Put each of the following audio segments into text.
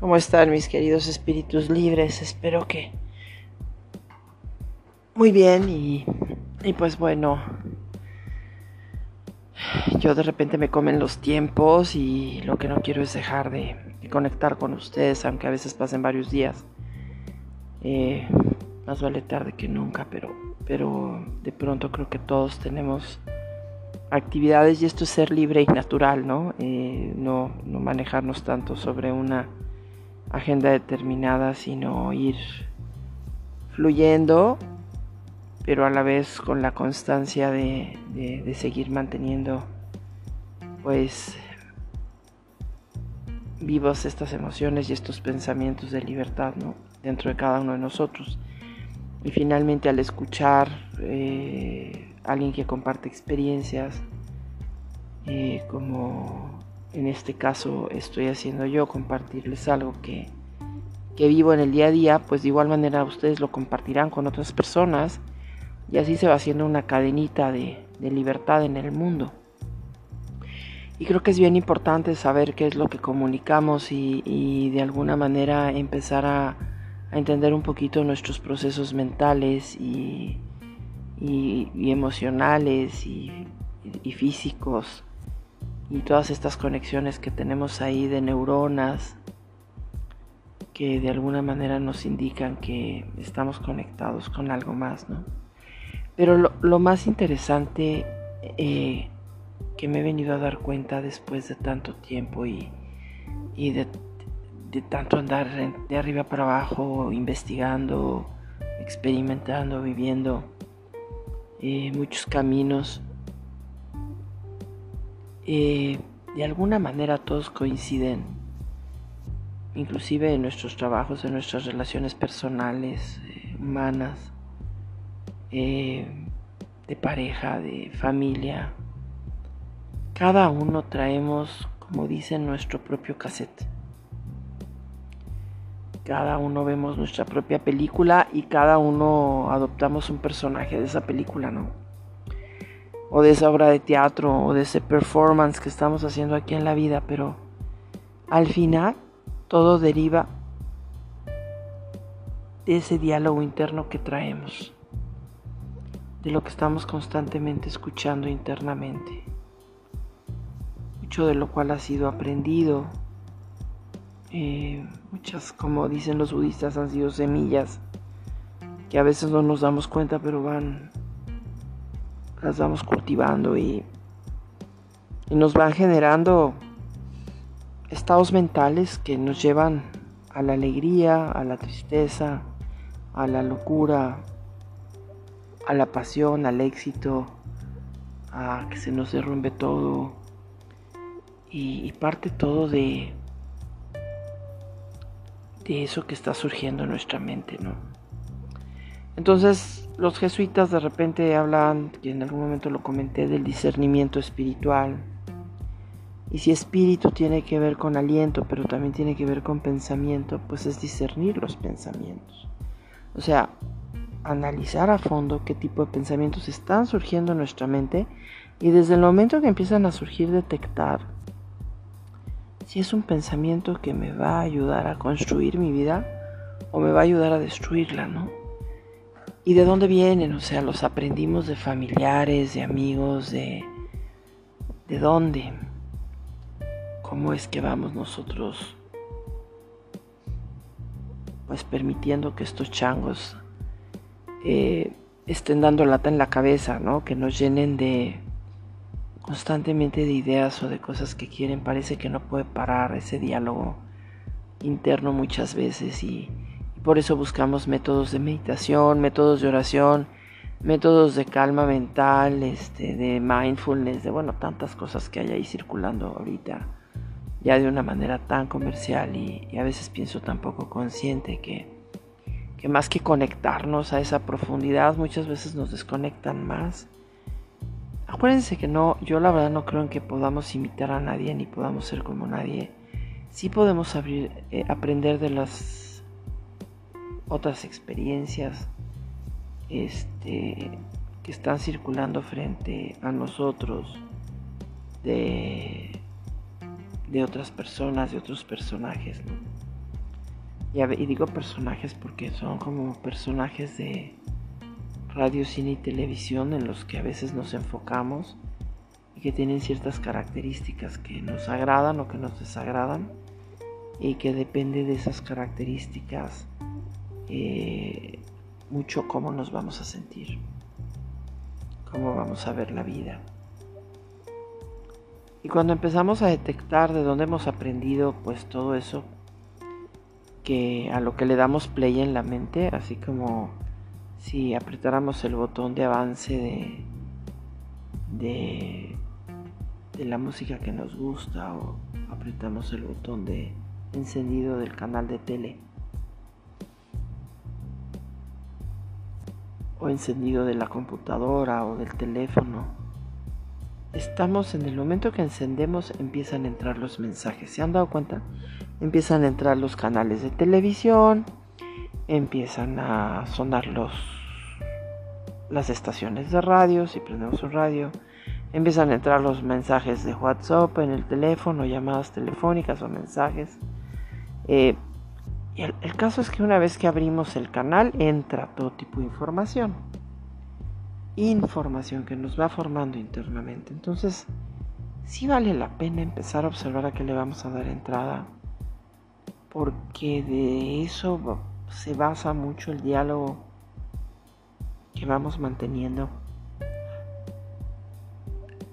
¿Cómo están mis queridos espíritus libres? Espero que muy bien y, pues bueno, yo de repente me comen los tiempos y lo que no quiero es dejar de, conectar con ustedes, aunque a veces pasen varios días. Eh, más vale tarde que nunca, pero, pero de pronto creo que todos tenemos actividades y esto es ser libre y natural, ¿no? Eh, no, no manejarnos tanto sobre una agenda determinada, sino ir fluyendo, pero a la vez con la constancia de, seguir manteniendo pues vivos estas emociones y estos pensamientos de libertad ¿no? dentro de cada uno de nosotros. Y finalmente al escuchar eh, a alguien que comparte experiencias, eh, como en este caso estoy haciendo yo, compartirles algo que, vivo en el día a día, pues de igual manera ustedes lo compartirán con otras personas y así se va haciendo una cadenita de, libertad en el mundo. Y creo que es bien importante saber qué es lo que comunicamos y, de alguna manera empezar a, entender un poquito nuestros procesos mentales y, emocionales y físicos y todas estas conexiones que tenemos ahí de neuronas que de alguna manera nos indican que estamos conectados con algo más, ¿no? Pero lo, más interesante eh, que me he venido a dar cuenta después de tanto tiempo y, de, tanto andar de arriba para abajo, investigando, experimentando, viviendo eh, muchos caminos, eh, de alguna manera todos coinciden, inclusive en nuestros trabajos, en nuestras relaciones personales, eh, humanas, eh, de pareja, de familia. Cada uno traemos, como dicen, nuestro propio cassette. Cada uno vemos nuestra propia película y cada uno adoptamos un personaje de esa película, ¿no? O de esa obra de teatro o de ese performance que estamos haciendo aquí en la vida, pero al final todo deriva de ese diálogo interno que traemos, de lo que estamos constantemente escuchando internamente, mucho de lo cual ha sido aprendido, eh, muchas, como dicen los budistas, han sido semillas que a veces no nos damos cuenta, pero van las vamos cultivando y, y nos van generando estados mentales que nos llevan a la alegría, a la tristeza, a la locura, a la pasión, al éxito, a que se nos derrumbe todo y, parte todo de, de eso que está surgiendo en nuestra mente, ¿no? Entonces, los jesuitas de repente hablan, que en algún momento lo comenté, del discernimiento espiritual. Y si espíritu tiene que ver con aliento, pero también tiene que ver con pensamiento, pues es discernir los pensamientos. O sea, analizar a fondo qué tipo de pensamientos están surgiendo en nuestra mente y desde el momento que empiezan a surgir detectar si es un pensamiento que me va a ayudar a construir mi vida o me va a ayudar a destruirla, ¿no? ¿Y de dónde vienen? O sea, los aprendimos de familiares, de amigos, de... ¿De dónde? ¿Cómo es que vamos nosotros pues permitiendo que estos changos eh, estén dando lata en la cabeza, ¿no? Que nos llenen de constantemente de ideas o de cosas que quieren. Parece que no puede parar ese diálogo interno muchas veces y por eso buscamos métodos de meditación, métodos de oración, métodos de calma mental, este, de mindfulness, de bueno, tantas cosas que hay ahí circulando ahorita, ya de una manera tan comercial y, a veces pienso tan poco consciente que, que más que conectarnos a esa profundidad, muchas veces nos desconectan más. Acuérdense que no, yo la verdad no creo en que podamos imitar a nadie ni podamos ser como nadie. Sí podemos abrir, eh, aprender de las otras experiencias este, que están circulando frente a nosotros de, de otras personas, de otros personajes. Y, y digo personajes porque son como personajes de radio, cine y televisión en los que a veces nos enfocamos y que tienen ciertas características que nos agradan o que nos desagradan y que depende de esas características eh, mucho cómo nos vamos a sentir, cómo vamos a ver la vida. Y cuando empezamos a detectar de dónde hemos aprendido pues todo eso que a lo que le damos play en la mente, así como si apretáramos el botón de avance de, de, de la música que nos gusta o apretamos el botón de encendido del canal de tele o encendido de la computadora o del teléfono estamos en el momento que encendemos empiezan a entrar los mensajes. ¿Se han dado cuenta? Empiezan a entrar los canales de televisión, empiezan a sonar los las estaciones de radio, si prendemos un radio, empiezan a entrar los mensajes de WhatsApp en el teléfono, llamadas telefónicas o mensajes. Eh, y el caso es que una vez que abrimos el canal entra todo tipo de información información que nos va formando internamente. Entonces, sí vale la pena empezar a observar a qué le vamos a dar entrada, porque de eso se basa mucho el diálogo que vamos manteniendo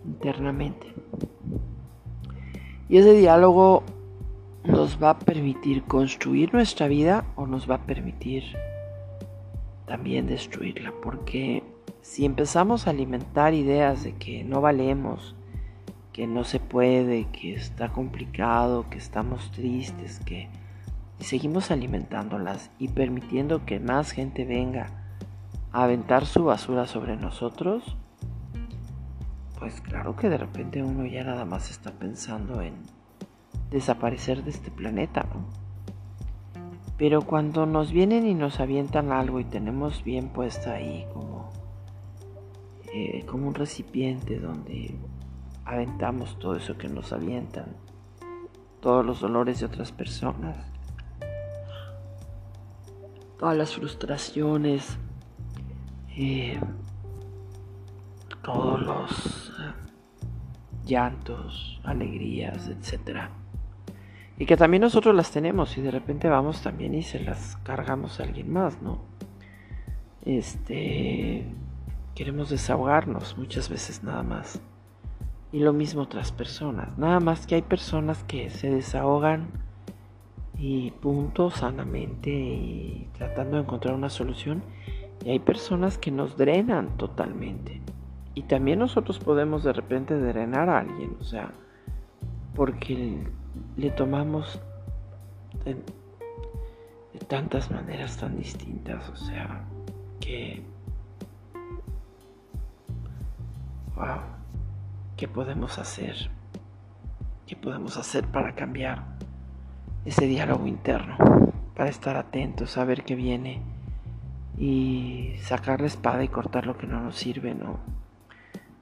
internamente. Y ese diálogo nos va a permitir construir nuestra vida o nos va a permitir también destruirla, porque si empezamos a alimentar ideas de que no valemos, que no se puede, que está complicado, que estamos tristes, que y seguimos alimentándolas y permitiendo que más gente venga a aventar su basura sobre nosotros, pues claro que de repente uno ya nada más está pensando en desaparecer de este planeta. Pero cuando nos vienen y nos avientan algo y tenemos bien puesta ahí como eh, como un recipiente donde aventamos todo eso que nos avientan, todos los dolores de otras personas, todas las frustraciones, eh, todos los eh, llantos, alegrías, etc. Y que también nosotros las tenemos y de repente vamos también y se las cargamos a alguien más, ¿no? Este Queremos desahogarnos muchas veces nada más. Y lo mismo otras personas. Nada más que hay personas que se desahogan y punto sanamente y tratando de encontrar una solución. Y hay personas que nos drenan totalmente. Y también nosotros podemos de repente drenar a alguien. O sea, porque le tomamos de, tantas maneras tan distintas. O sea, que wow, ¿qué podemos hacer? ¿Qué podemos hacer para cambiar ese diálogo interno? Para estar atentos, a ver qué viene y sacar la espada y cortar lo que no nos sirve, ¿no?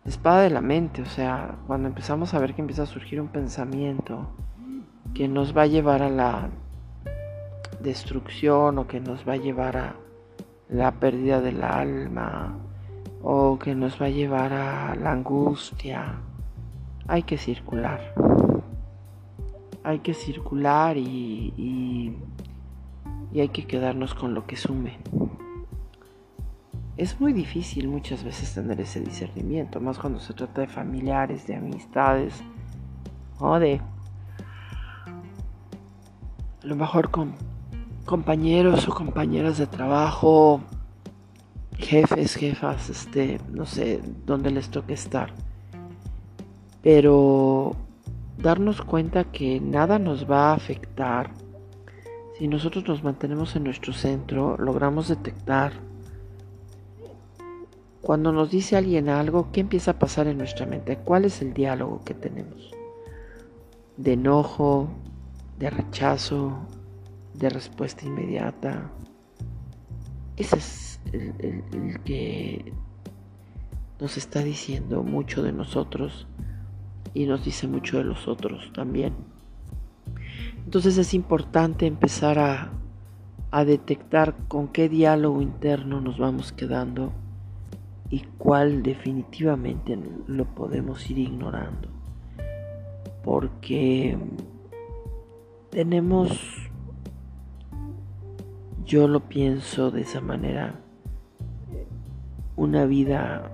La espada de la mente, o sea, cuando empezamos a ver que empieza a surgir un pensamiento que nos va a llevar a la destrucción o que nos va a llevar a la pérdida del alma o que nos va a llevar a la angustia. Hay que circular. Hay que circular y, y, hay que quedarnos con lo que sume. Es muy difícil muchas veces tener ese discernimiento, más cuando se trata de familiares, de amistades o de a lo mejor con compañeros o compañeras de trabajo jefes, jefas, este, no sé dónde les toque estar. Pero darnos cuenta que nada nos va a afectar si nosotros nos mantenemos en nuestro centro, logramos detectar cuando nos dice alguien algo, ¿qué empieza a pasar en nuestra mente? ¿Cuál es el diálogo que tenemos? De enojo, de rechazo, de respuesta inmediata. Ese es el, que nos está diciendo mucho de nosotros y nos dice mucho de los otros también. Entonces es importante empezar a, a detectar con qué diálogo interno nos vamos quedando y cuál definitivamente lo podemos ir ignorando. Porque tenemos, yo lo pienso de esa manera, una vida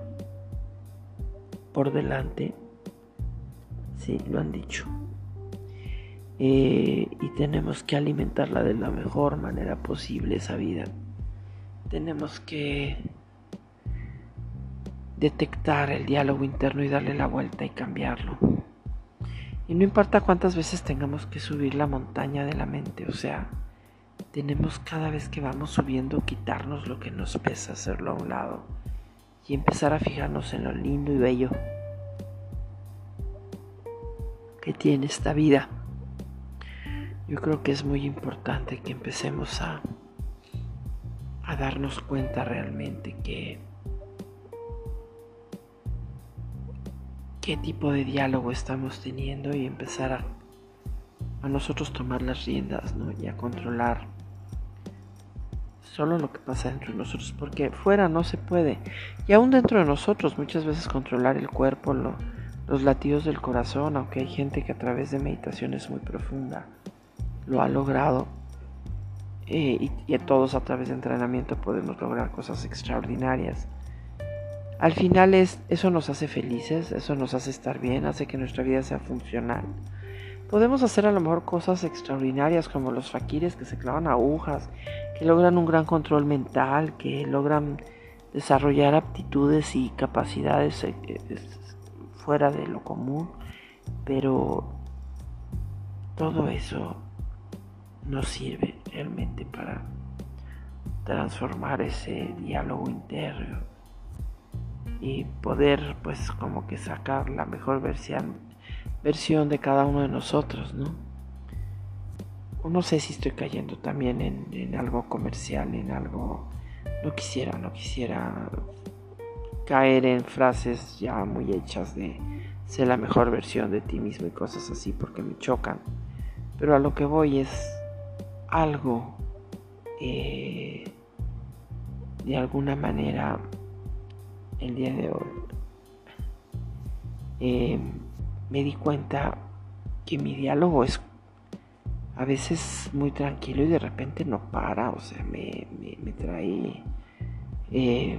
por delante, sí, lo han dicho. Eh, y tenemos que alimentarla de la mejor manera posible esa vida. Tenemos que detectar el diálogo interno y darle la vuelta y cambiarlo. Y no importa cuántas veces tengamos que subir la montaña de la mente, o sea, tenemos cada vez que vamos subiendo quitarnos lo que nos pesa, hacerlo a un lado y empezar a fijarnos en lo lindo y bello que tiene esta vida. Yo creo que es muy importante que empecemos a, a darnos cuenta realmente que qué tipo de diálogo estamos teniendo y empezar a, a nosotros tomar las riendas ¿no? y a controlar solo lo que pasa dentro de nosotros, porque fuera no se puede. Y aún dentro de nosotros muchas veces controlar el cuerpo, los latidos del corazón, aunque hay gente que a través de meditaciones muy profunda lo ha logrado. Eh, y, y todos a través de entrenamiento podemos lograr cosas extraordinarias. Al final es, eso nos hace felices, eso nos hace estar bien, hace que nuestra vida sea funcional. Podemos hacer a lo mejor cosas extraordinarias como los faquires que se clavan agujas, que logran un gran control mental, que logran desarrollar aptitudes y capacidades eh, fuera de lo común, pero todo eso no sirve realmente para transformar ese diálogo interno y poder pues como que sacar la mejor versión versión de cada uno de nosotros, ¿no? no sé si estoy cayendo también en, algo comercial, en algo... No quisiera, no quisiera caer en frases ya muy hechas de ser la mejor versión de ti mismo y cosas así porque me chocan. Pero a lo que voy es algo eh, de alguna manera el día de hoy. Eh, me di cuenta que mi diálogo es a veces muy tranquilo y de repente no para, o sea, me, trae eh,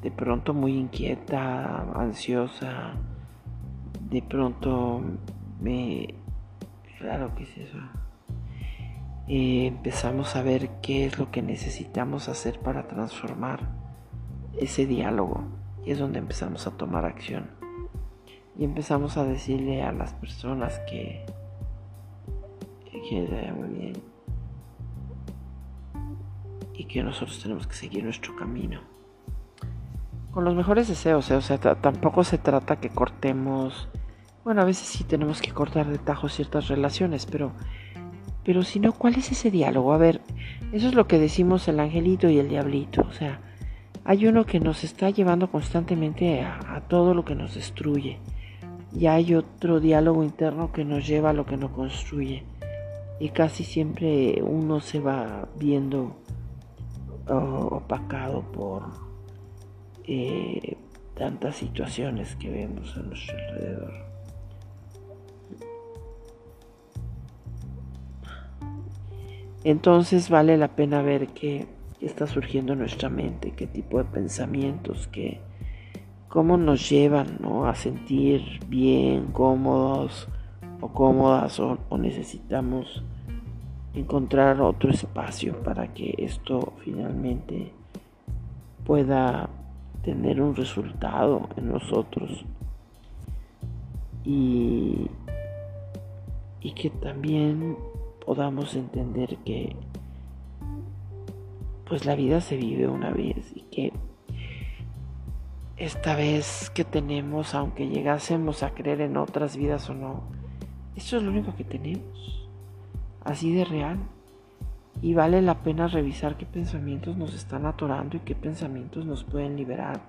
de pronto muy inquieta, ansiosa, de pronto me... Claro que es eso. Eh, empezamos a ver qué es lo que necesitamos hacer para transformar ese diálogo y es donde empezamos a tomar acción. Y empezamos a decirle a las personas que que muy bien. Y que nosotros tenemos que seguir nuestro camino. Con los mejores deseos ¿eh? o sea tampoco se trata que cortemos. Bueno a veces sí tenemos que cortar de tajo ciertas relaciones pero pero si no cuál es ese diálogo a ver eso es lo que decimos el angelito y el diablito o sea hay uno que nos está llevando constantemente a todo lo que nos destruye y hay otro diálogo interno que nos lleva a lo que nos construye. Y casi siempre uno se va viendo opacado por eh, tantas situaciones que vemos a nuestro alrededor. Entonces vale la pena ver está surgiendo en nuestra mente, qué tipo de pensamientos, qué cómo nos llevan a sentir bien, cómodos o cómodas o, necesitamos encontrar otro espacio para que esto finalmente pueda tener un resultado en nosotros. Y, y que también podamos entender que pues la vida se vive una vez y que esta vez que tenemos, aunque llegásemos a creer en otras vidas o no, esto es lo único que tenemos, así de real. Y vale la pena revisar qué pensamientos nos están atorando y qué pensamientos nos pueden liberar.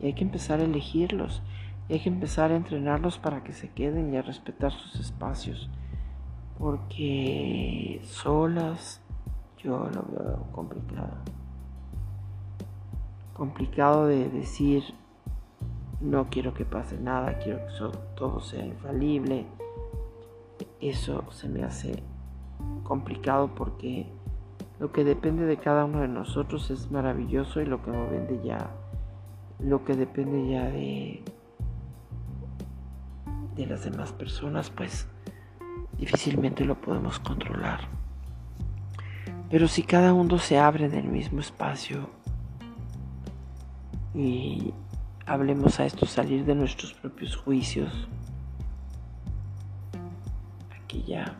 Y hay que empezar a elegirlos. Y hay que empezar a entrenarlos para que se queden y a respetar sus espacios. Porque solas yo lo veo complicado. Complicado de decir, no quiero que pase nada, quiero que todo sea infalible. Eso se me hace complicado porque lo que depende de cada uno de nosotros es maravilloso y lo que vende ya, lo que depende ya de, de las demás personas, pues difícilmente lo podemos controlar. Pero si cada uno se abre en el mismo espacio y hablemos a esto, salir de nuestros propios juicios, aquí ya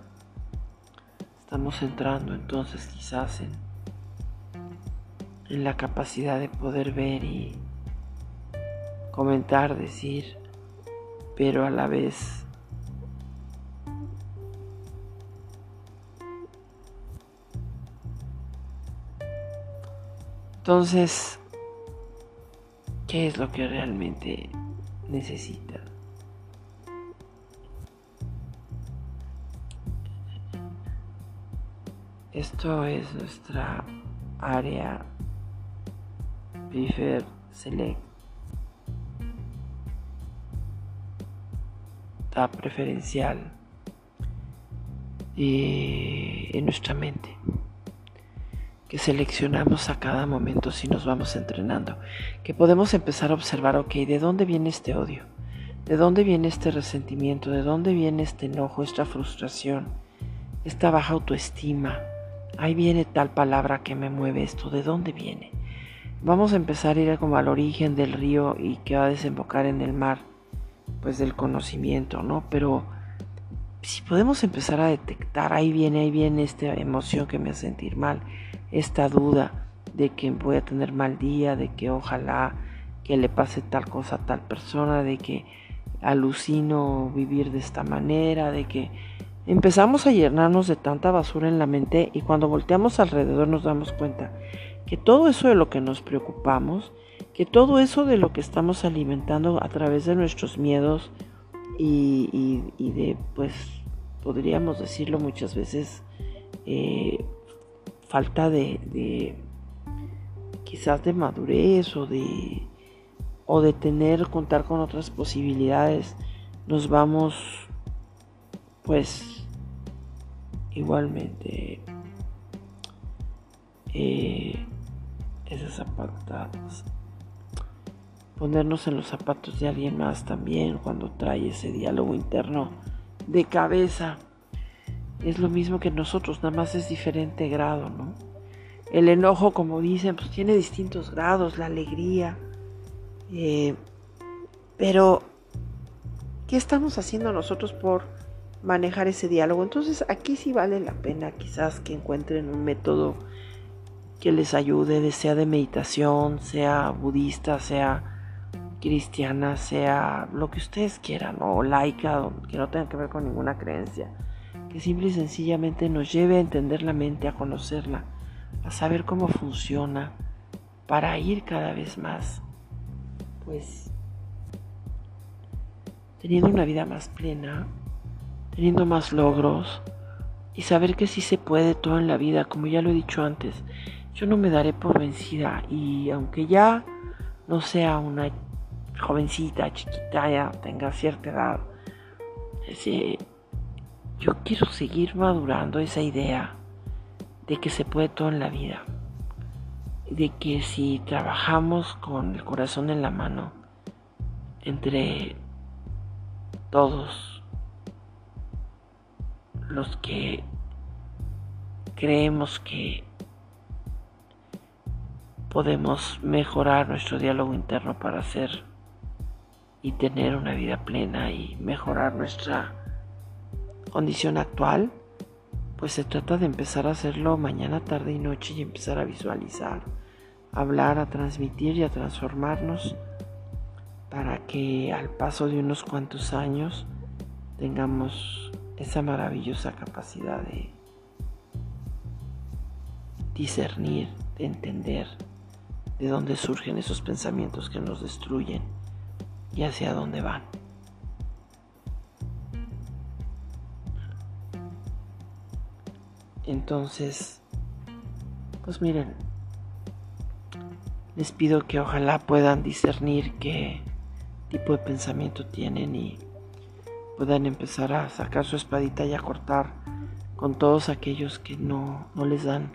estamos entrando entonces quizás en, en la capacidad de poder ver y comentar, decir, pero a la vez Entonces, ¿qué es lo que realmente necesita? Esto es nuestra área Prefer Select. preferencial y en nuestra mente que seleccionamos a cada momento si nos vamos entrenando, que podemos empezar a observar, ok, ¿de dónde viene este odio? ¿De dónde viene este resentimiento? ¿De dónde viene este enojo, esta frustración, esta baja autoestima? Ahí viene tal palabra que me mueve esto, ¿de dónde viene? Vamos a empezar a ir como al origen del río y que va a desembocar en el mar, pues del conocimiento, ¿no? Pero si podemos empezar a detectar, ahí viene, ahí viene esta emoción que me hace sentir mal, esta duda de que voy a tener mal día, de que ojalá que le pase tal cosa a tal persona, de que alucino vivir de esta manera, de que empezamos a llenarnos de tanta basura en la mente y cuando volteamos alrededor nos damos cuenta que todo eso de lo que nos preocupamos, que todo eso de lo que estamos alimentando a través de nuestros miedos y, de, pues, podríamos decirlo muchas veces, eh, falta de, quizás de madurez o de o de tener contar con otras posibilidades nos vamos pues igualmente eh, esas zapatas ponernos en los zapatos de alguien más también cuando trae ese diálogo interno de cabeza es lo mismo que nosotros, nada más es diferente grado, ¿no? El enojo, como dicen, pues tiene distintos grados, la alegría. Eh, pero, ¿qué estamos haciendo nosotros por manejar ese diálogo? Entonces, aquí sí vale la pena quizás que encuentren un método que les ayude, sea de meditación, sea budista, sea cristiana, sea lo que ustedes quieran, o laica, que no tenga que ver con ninguna creencia que simple y sencillamente nos lleve a entender la mente, a conocerla, a saber cómo funciona, para ir cada vez más, pues, teniendo una vida más plena, teniendo más logros y saber que sí se puede todo en la vida, como ya lo he dicho antes, yo no me daré por vencida y aunque ya no sea una jovencita, chiquita, ya tenga cierta edad, ese, yo quiero seguir madurando esa idea de que se puede todo en la vida, de que si trabajamos con el corazón en la mano, entre todos los que creemos que podemos mejorar nuestro diálogo interno para hacer y tener una vida plena y mejorar nuestra condición actual, pues se trata de empezar a hacerlo mañana, tarde y noche y empezar a visualizar, a hablar, a transmitir y a transformarnos para que al paso de unos cuantos años tengamos esa maravillosa capacidad de discernir, de entender de dónde surgen esos pensamientos que nos destruyen y hacia dónde van. Entonces, pues miren, les pido que ojalá puedan discernir qué tipo de pensamiento tienen y puedan empezar a sacar su espadita y a cortar con todos aquellos que no, no les dan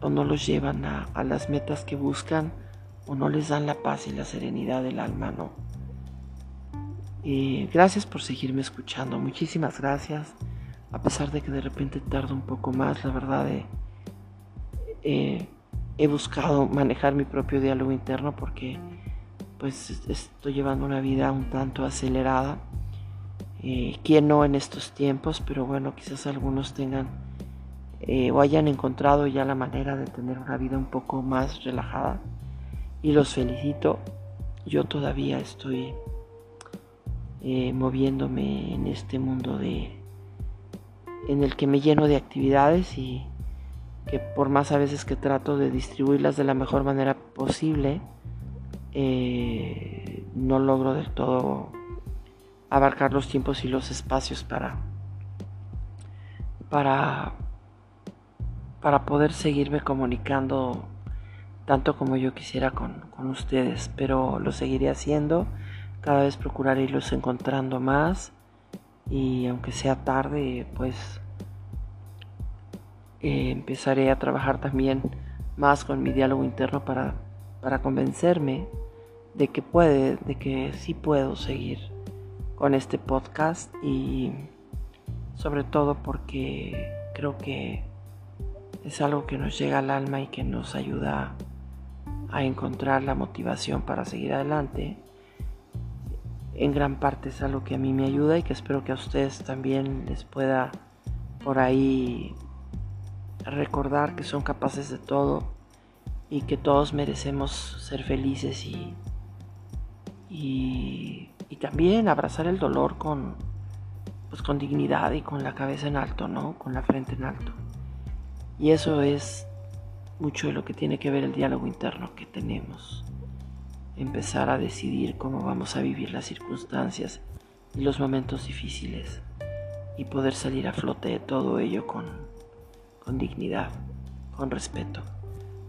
o no los llevan a, a, las metas que buscan o no les dan la paz y la serenidad del alma, ¿no? Y gracias por seguirme escuchando, muchísimas gracias, a pesar de que de repente tardo un poco más, la verdad eh, he buscado manejar mi propio diálogo interno porque pues estoy llevando una vida un tanto acelerada. Eh, quién no en estos tiempos, pero bueno, quizás algunos tengan eh, o hayan encontrado ya la manera de tener una vida un poco más relajada. Y los felicito. Yo todavía estoy eh, moviéndome en este mundo de en el que me lleno de actividades y que por más a veces que trato de distribuirlas de la mejor manera posible, no logro del todo abarcar los tiempos y los espacios para, para, para poder seguirme comunicando tanto como yo quisiera con, con ustedes, pero lo seguiré haciendo, cada vez procuraré irlos encontrando más y aunque sea tarde, pues eh, empezaré a trabajar también más con mi diálogo interno para, para convencerme de que puede, de que sí puedo seguir con este podcast y sobre todo porque creo que es algo que nos llega al alma y que nos ayuda a encontrar la motivación para seguir adelante. En gran parte es algo que a mí me ayuda y que espero que a ustedes también les pueda por ahí recordar que son capaces de todo y que todos merecemos ser felices y, y también abrazar el dolor con, pues con dignidad y con la cabeza en alto, ¿no? Con la frente en alto. Y eso es mucho de lo que tiene que ver el diálogo interno que tenemos. Empezar a decidir cómo vamos a vivir las circunstancias y los momentos difíciles y poder salir a flote de todo ello con, con dignidad, con respeto,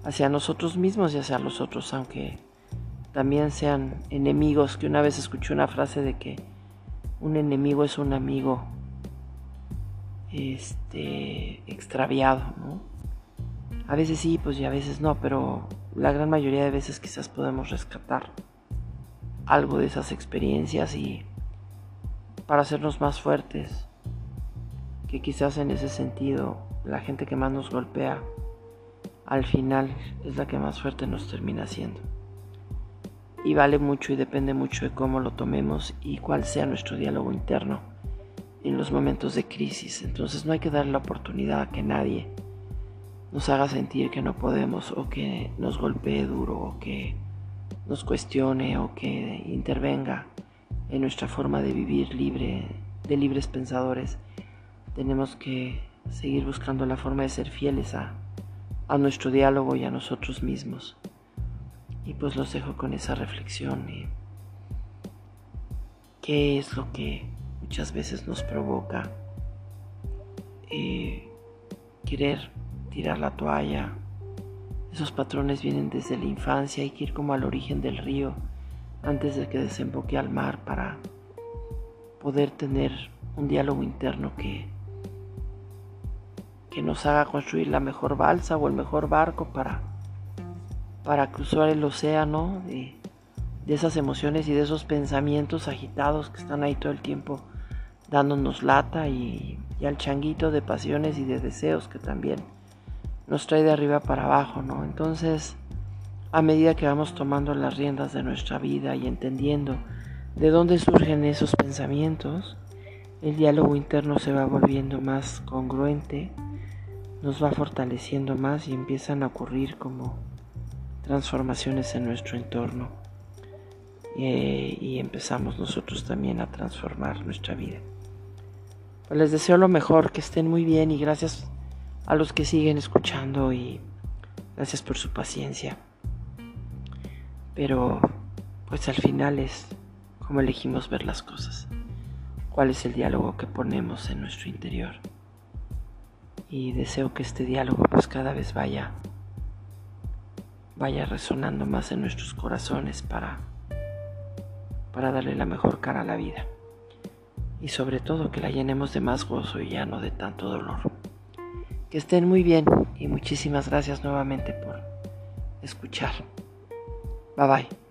hacia nosotros mismos y hacia los otros, aunque también sean enemigos, que una vez escuché una frase de que un enemigo es un amigo este extraviado, ¿no? A veces sí, pues y a veces no, pero la gran mayoría de veces quizás podemos rescatar algo de esas experiencias y para hacernos más fuertes, que quizás en ese sentido la gente que más nos golpea al final es la que más fuerte nos termina haciendo y vale mucho y depende mucho de cómo lo tomemos y cuál sea nuestro diálogo interno en los momentos de crisis. Entonces no hay que dar la oportunidad a que nadie nos haga sentir que no podemos o que nos golpee duro o que nos cuestione o que intervenga en nuestra forma de vivir libre, de libres pensadores. Tenemos que seguir buscando la forma de ser fieles a, a nuestro diálogo y a nosotros mismos. Y pues los dejo con esa reflexión. Y ¿Qué es lo que muchas veces nos provoca eh, querer tirar la toalla? Esos patrones vienen desde la infancia, hay que ir como al origen del río antes de que desemboque al mar para poder tener un diálogo interno que, que nos haga construir la mejor balsa o el mejor barco para para cruzar el océano de, esas emociones y de esos pensamientos agitados que están ahí todo el tiempo dándonos lata y, al changuito de pasiones y de deseos que también nos trae de arriba para abajo, ¿no? Entonces, a medida que vamos tomando las riendas de nuestra vida y entendiendo de dónde surgen esos pensamientos, el diálogo interno se va volviendo más congruente, nos va fortaleciendo más y empiezan a ocurrir como transformaciones en nuestro entorno y, empezamos nosotros también a transformar nuestra vida. Pues les deseo lo mejor, que estén muy bien y gracias a los que siguen escuchando y gracias por su paciencia. Pero pues al final es como elegimos ver las cosas, cuál es el diálogo que ponemos en nuestro interior. Y deseo que este diálogo pues cada vez vaya vaya resonando más en nuestros corazones para para darle la mejor cara a la vida. Y sobre todo que la llenemos de más gozo y ya no de tanto dolor. Que estén muy bien y muchísimas gracias nuevamente por escuchar. Bye bye.